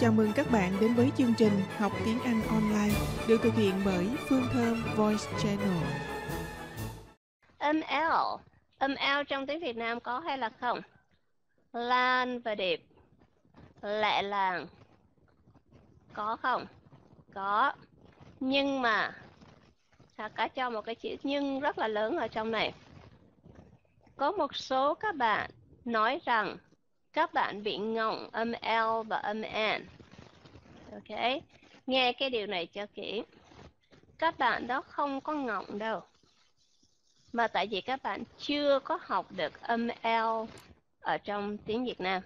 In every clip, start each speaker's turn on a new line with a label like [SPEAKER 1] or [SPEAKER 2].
[SPEAKER 1] Chào mừng các bạn đến với chương trình Học tiếng Anh online, được thực hiện bởi Phương Thơm Voice Channel.
[SPEAKER 2] Âm L. Âm L trong tiếng Việt Nam có hay là không? Lan và điệp. Lẹ làng. Có không? Có. Nhưng mà Thà cả cho một cái chữ nhưng rất là lớn ở trong này. Có một số các bạn nói rằng các bạn bị ngọng âm L và âm N. Ok, nghe cái điều này cho kỹ. Các bạn đó không có ngọng đâu. Mà tại vì các bạn chưa có học được âm L ở trong tiếng Việt Nam.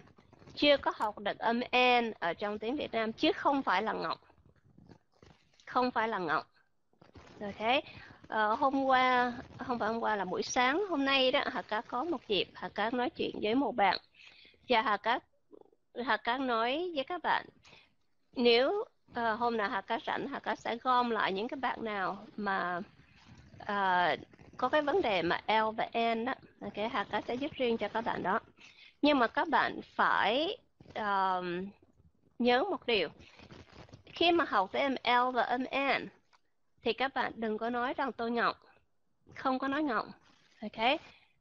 [SPEAKER 2] Chưa có học được âm N ở trong tiếng Việt Nam chứ không phải là ngọng. Không phải là ngọng. Ok, Ờ, hôm qua, không phải hôm qua là buổi sáng hôm nay đó, Hà cá có một dịp Hà cá nói chuyện với một bạn và Hà Cát Hà Cát nói với các bạn nếu uh, hôm nào Hà Cát rảnh Hà Cát sẽ gom lại những cái bạn nào mà uh, có cái vấn đề mà L và N đó, ok, Hà Cát sẽ giúp riêng cho các bạn đó. Nhưng mà các bạn phải uh, nhớ một điều. Khi mà học tới âm L và âm N thì các bạn đừng có nói rằng tôi ngọng không có nói ngọng ok?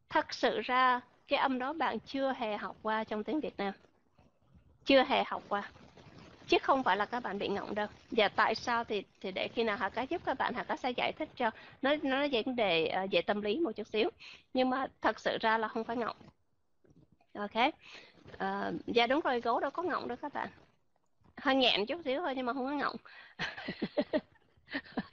[SPEAKER 2] Thật sự ra cái âm đó bạn chưa hề học qua trong tiếng Việt Nam. Chưa hề học qua. Chứ không phải là các bạn bị ngọng đâu. Và tại sao thì thì để khi nào Hà Cá giúp các bạn Hà Cá sẽ giải thích cho. Nó nó vấn đề uh, về tâm lý một chút xíu. Nhưng mà thật sự ra là không phải ngọng. Ok. Uh, dạ đúng rồi gấu đâu có ngọng đâu các bạn. Hơi nghẹn chút xíu thôi nhưng mà không có ngọng.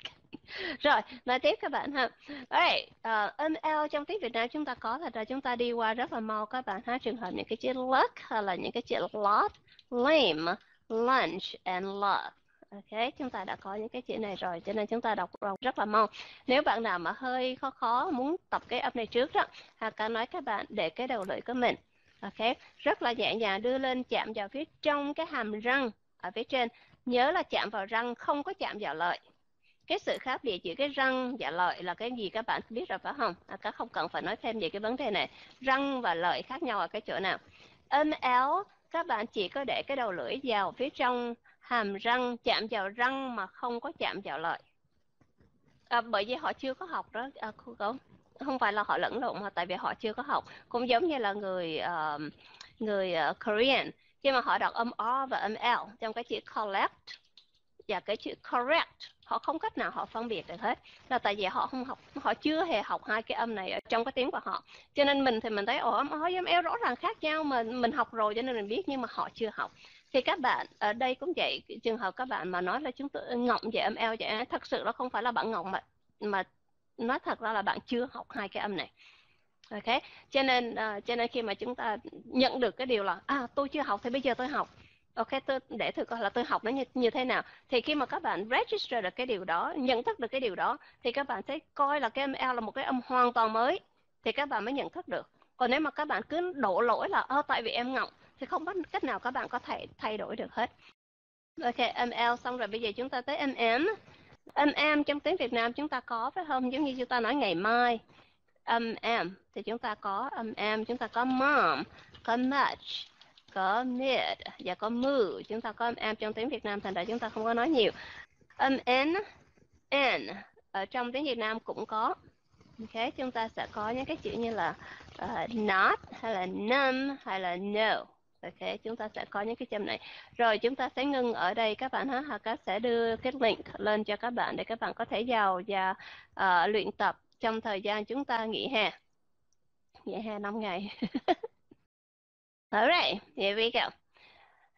[SPEAKER 2] rồi nói tiếp các bạn ha Alright, ờ, uh, âm trong tiếng Việt Nam chúng ta có thật ra chúng ta đi qua rất là mau các bạn ha trường hợp những cái chữ luck hay là những cái chữ lot lame lunch and love Ok, chúng ta đã có những cái chữ này rồi, cho nên chúng ta đọc rất là mau. Nếu bạn nào mà hơi khó khó muốn tập cái âm này trước đó, Hà ca nói các bạn để cái đầu lưỡi của mình. Ok, rất là nhẹ nhàng đưa lên chạm vào phía trong cái hàm răng ở phía trên. Nhớ là chạm vào răng, không có chạm vào lợi cái sự khác biệt giữa cái răng và lợi là cái gì các bạn biết rồi phải không? À, các không cần phải nói thêm về cái vấn đề này. Răng và lợi khác nhau ở cái chỗ nào? Âm L các bạn chỉ có để cái đầu lưỡi vào phía trong hàm răng chạm vào răng mà không có chạm vào lợi. À, bởi vì họ chưa có học đó à, cô không phải là họ lẫn lộn mà tại vì họ chưa có học cũng giống như là người uh, người uh, Korean khi mà họ đọc âm O và âm L trong cái chữ collect và cái chữ correct họ không cách nào họ phân biệt được hết. Là tại vì họ không học họ chưa hề học hai cái âm này ở trong cái tiếng của họ. Cho nên mình thì mình thấy ồ âm o âm eo rõ ràng khác nhau mà mình học rồi cho nên mình biết nhưng mà họ chưa học. Thì các bạn ở đây cũng vậy trường hợp các bạn mà nói là chúng tôi ngọng về âm eo vậy thật sự nó không phải là bạn ngọng mà mà nói thật ra là bạn chưa học hai cái âm này. Ok? Cho nên uh, cho nên khi mà chúng ta nhận được cái điều là à tôi chưa học thì bây giờ tôi học. Ok, tôi để thử coi là tôi học nó như, như thế nào. Thì khi mà các bạn register được cái điều đó, nhận thức được cái điều đó, thì các bạn sẽ coi là cái âm L là một cái âm hoàn toàn mới, thì các bạn mới nhận thức được. Còn nếu mà các bạn cứ đổ lỗi là ơ tại vì em ngọng, thì không có cách nào các bạn có thể thay đổi được hết. Ok, âm L xong rồi bây giờ chúng ta tới âm M. Âm M trong tiếng Việt Nam chúng ta có phải không? Giống như chúng ta nói ngày mai. Âm M thì chúng ta có âm M, chúng ta có mom, có much, có mid và có mu chúng ta có âm em trong tiếng Việt Nam thành ra chúng ta không có nói nhiều. Âm n n ở trong tiếng Việt Nam cũng có. Ok chúng ta sẽ có những cái chữ như là uh, not hay là num hay là no. Ok chúng ta sẽ có những cái chấm này. Rồi chúng ta sẽ ngưng ở đây các bạn ha. Hoặc các sẽ đưa cái link lên cho các bạn để các bạn có thể vào và uh, luyện tập trong thời gian chúng ta nghỉ hè. Nghỉ hè 5 ngày. Alright, here we go.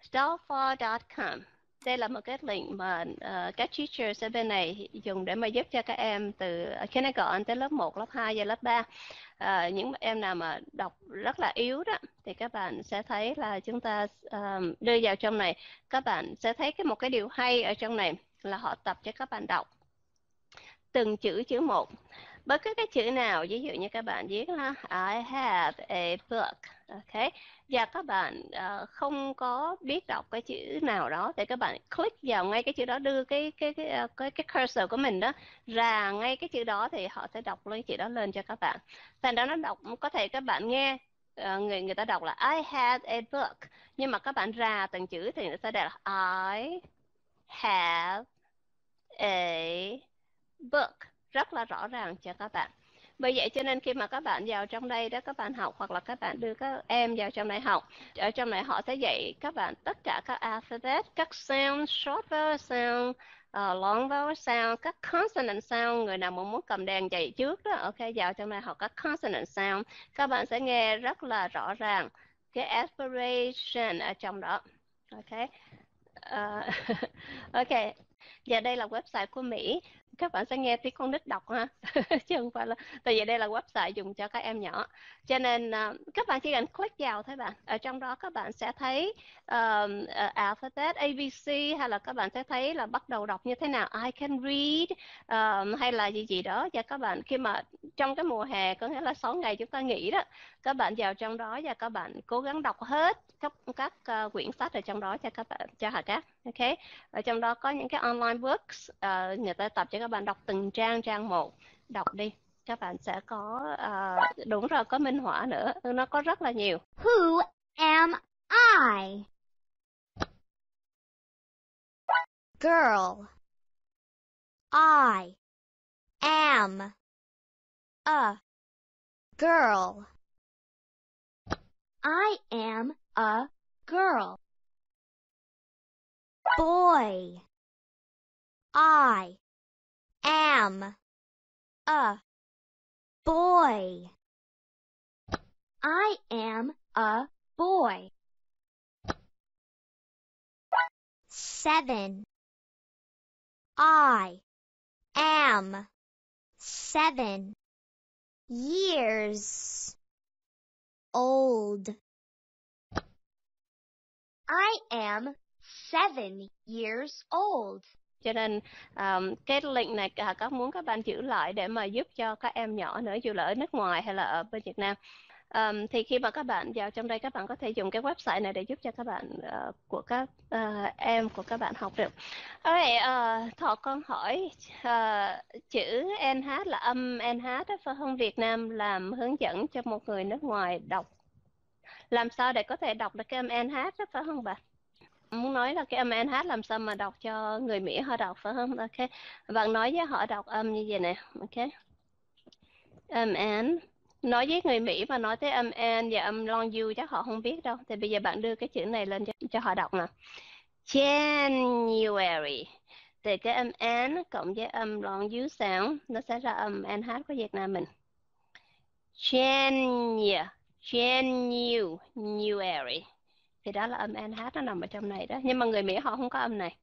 [SPEAKER 2] Starfall. Com. Đây là một cái link mà uh, các teacher ở bên này dùng để mà giúp cho các em từ ờ, kindergarten tới lớp 1, lớp 2 và lớp 3. Uh, ờ, những em nào mà đọc rất là yếu đó thì các bạn sẽ thấy là chúng ta um, đưa vào trong này. Các bạn sẽ thấy cái một cái điều hay ở trong này là họ tập cho các bạn đọc từng chữ chữ một bất cứ cái chữ nào ví dụ như các bạn viết là I have a book ok? Và các bạn uh, không có biết đọc cái chữ nào đó thì các bạn click vào ngay cái chữ đó đưa cái cái cái ờ, cái, cái cursor của mình đó ra ngay cái chữ đó thì họ sẽ đọc lên chữ đó lên cho các bạn. Thành ra nó đọc có thể các bạn nghe uh, người người ta đọc là I had a book nhưng mà các bạn ra từng chữ thì nó sẽ đọc là I have a book rất là rõ ràng cho các bạn. Bởi vậy cho nên khi mà các bạn vào trong đây đó các bạn học hoặc là các bạn đưa các em vào trong này học ở trong này họ sẽ dạy các bạn tất cả các alphabet các sound short vowel sound uh, long vowel sound các consonant sound. Người nào mà muốn cầm đèn dạy trước đó ok vào trong này học các consonant sound. Các bạn sẽ nghe rất là rõ ràng cái aspiration ở trong đó ok? Uh, ok. Và đây là website của Mỹ các bạn sẽ nghe tiếng con nít đọc ha chứ không phải là tại vì đây là website dùng cho các em nhỏ. Cho nên uh, các bạn chỉ cần click vào thôi bạn. Ở trong đó các bạn sẽ thấy uh, uh, alphabet ABC hay là các bạn sẽ thấy là bắt đầu đọc như thế nào. I can read uh, hay là gì gì đó và các bạn. Khi mà trong cái mùa hè có nghĩa là 6 ngày chúng ta nghỉ đó các bạn vào trong đó và các bạn cố gắng đọc hết các các uh, quyển sách ở trong đó cho các bạn cho hà các ok? Ở trong đó có những cái online books uh, người ta tập cho các bạn đọc từng trang trang một đọc đi các bạn sẽ có uh, đúng rồi có minh họa nữa nó có rất là nhiều
[SPEAKER 3] Who am I? Girl. I am a girl. I am a girl. Boy. I am a boy. I am a boy. Seven. I am seven years old. I am seven years old.
[SPEAKER 2] Cho nên um, cái link này à, có muốn các bạn giữ lại để mà giúp cho các em nhỏ nữa dù là ở nước ngoài hay là ở bên Việt Nam um, thì khi mà các bạn vào trong đây các bạn có thể dùng cái website này để giúp cho các bạn uh, của các uh, em của các bạn học được. Alright, uh, ờ, Thọ con hỏi uh, chữ NH là âm NH đó, phải không? Việt Nam làm hướng dẫn cho một người nước ngoài đọc làm sao để có thể đọc được cái âm NH đó phải không bạn? Muốn nói là cái âm NH làm sao mà đọc cho người Mỹ họ đọc phải không? Ok. Bạn nói với họ đọc âm như vậy nè. Ok. Âm N. Nói với người Mỹ mà nói tới âm N và âm long U chắc họ không biết đâu. Thì bây giờ bạn đưa cái chữ này lên cho, cho họ đọc nè. January. Thì cái âm N cộng với âm long U sound nó sẽ ra âm NH của Việt Nam mình. January. January thì đó là âm NH nó nằm ở trong này đó. Nhưng mà người Mỹ họ không có âm này.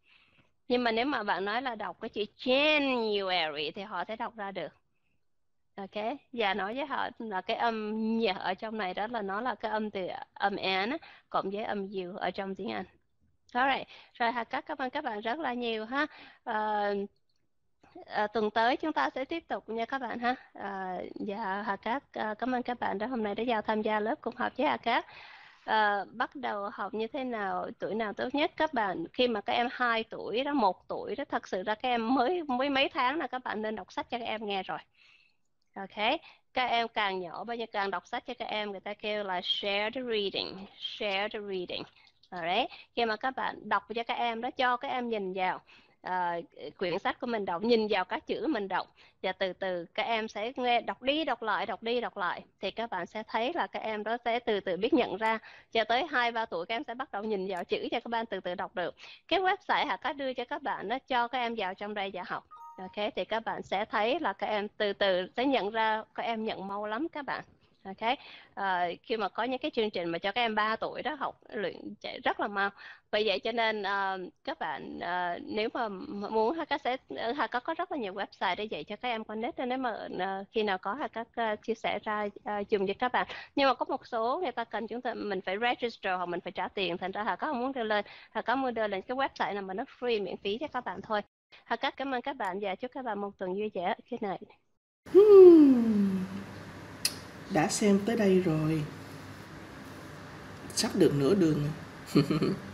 [SPEAKER 2] Nhưng mà nếu mà bạn nói là đọc cái chữ January thì họ sẽ đọc ra được. Ok và nói với họ là cái âm nhờ ở trong này đó là nó là cái âm từ âm N cộng với âm U ở trong tiếng Anh. Alright. rồi hà cát cảm ơn các bạn rất là nhiều ha. Uh, À, tuần tới chúng ta sẽ tiếp tục nha các bạn ha. À, và Hà Cát à, cảm ơn các bạn đã hôm nay đã vào tham gia lớp cùng học với Hà Cát uh, bắt đầu học như thế nào tuổi nào tốt nhất các bạn khi mà các em 2 tuổi đó một tuổi đó thật sự ra các em mới mới mấy tháng là các bạn nên đọc sách cho các em nghe rồi ok các em càng nhỏ bao nhiêu càng đọc sách cho các em người ta kêu là shared reading shared reading Alright. khi mà các bạn đọc cho các em đó cho các em nhìn vào uh, quyển sách của mình đọc nhìn vào các chữ mình đọc và từ từ các em sẽ nghe đọc đi đọc lại đọc đi đọc lại. Thì các bạn sẽ thấy là các em đó sẽ từ từ biết nhận ra. Cho tới hai ba tuổi các em sẽ bắt đầu nhìn vào chữ cho các bạn từ từ đọc được. Cái website hạ có đưa cho các bạn nó cho các em vào trong đây và học. Ok thì các bạn sẽ thấy là các em từ từ sẽ nhận ra các em nhận mau lắm các bạn ok. À, khi mà có những cái chương trình mà cho các em 3 tuổi đó học luyện chạy rất là mau. Vì vậy cho nên uh, các bạn uh, nếu mà muốn HK sẽ HK có rất là nhiều website để dạy cho các em con nít nên nếu mà uh, khi nào có HK uh, chia sẻ ra uh, dùng cho các bạn. Nhưng mà có một số người ta cần chúng ta mình phải register hoặc mình phải trả tiền. Thành ra HK không muốn đưa lên. HK muốn đưa lên cái website nào mà nó free miễn phí cho các bạn thôi. HK cảm ơn các bạn và chúc các bạn một tuần vui vẻ. Khi này
[SPEAKER 1] Hmm đã xem tới đây rồi. Sắp được nửa đường.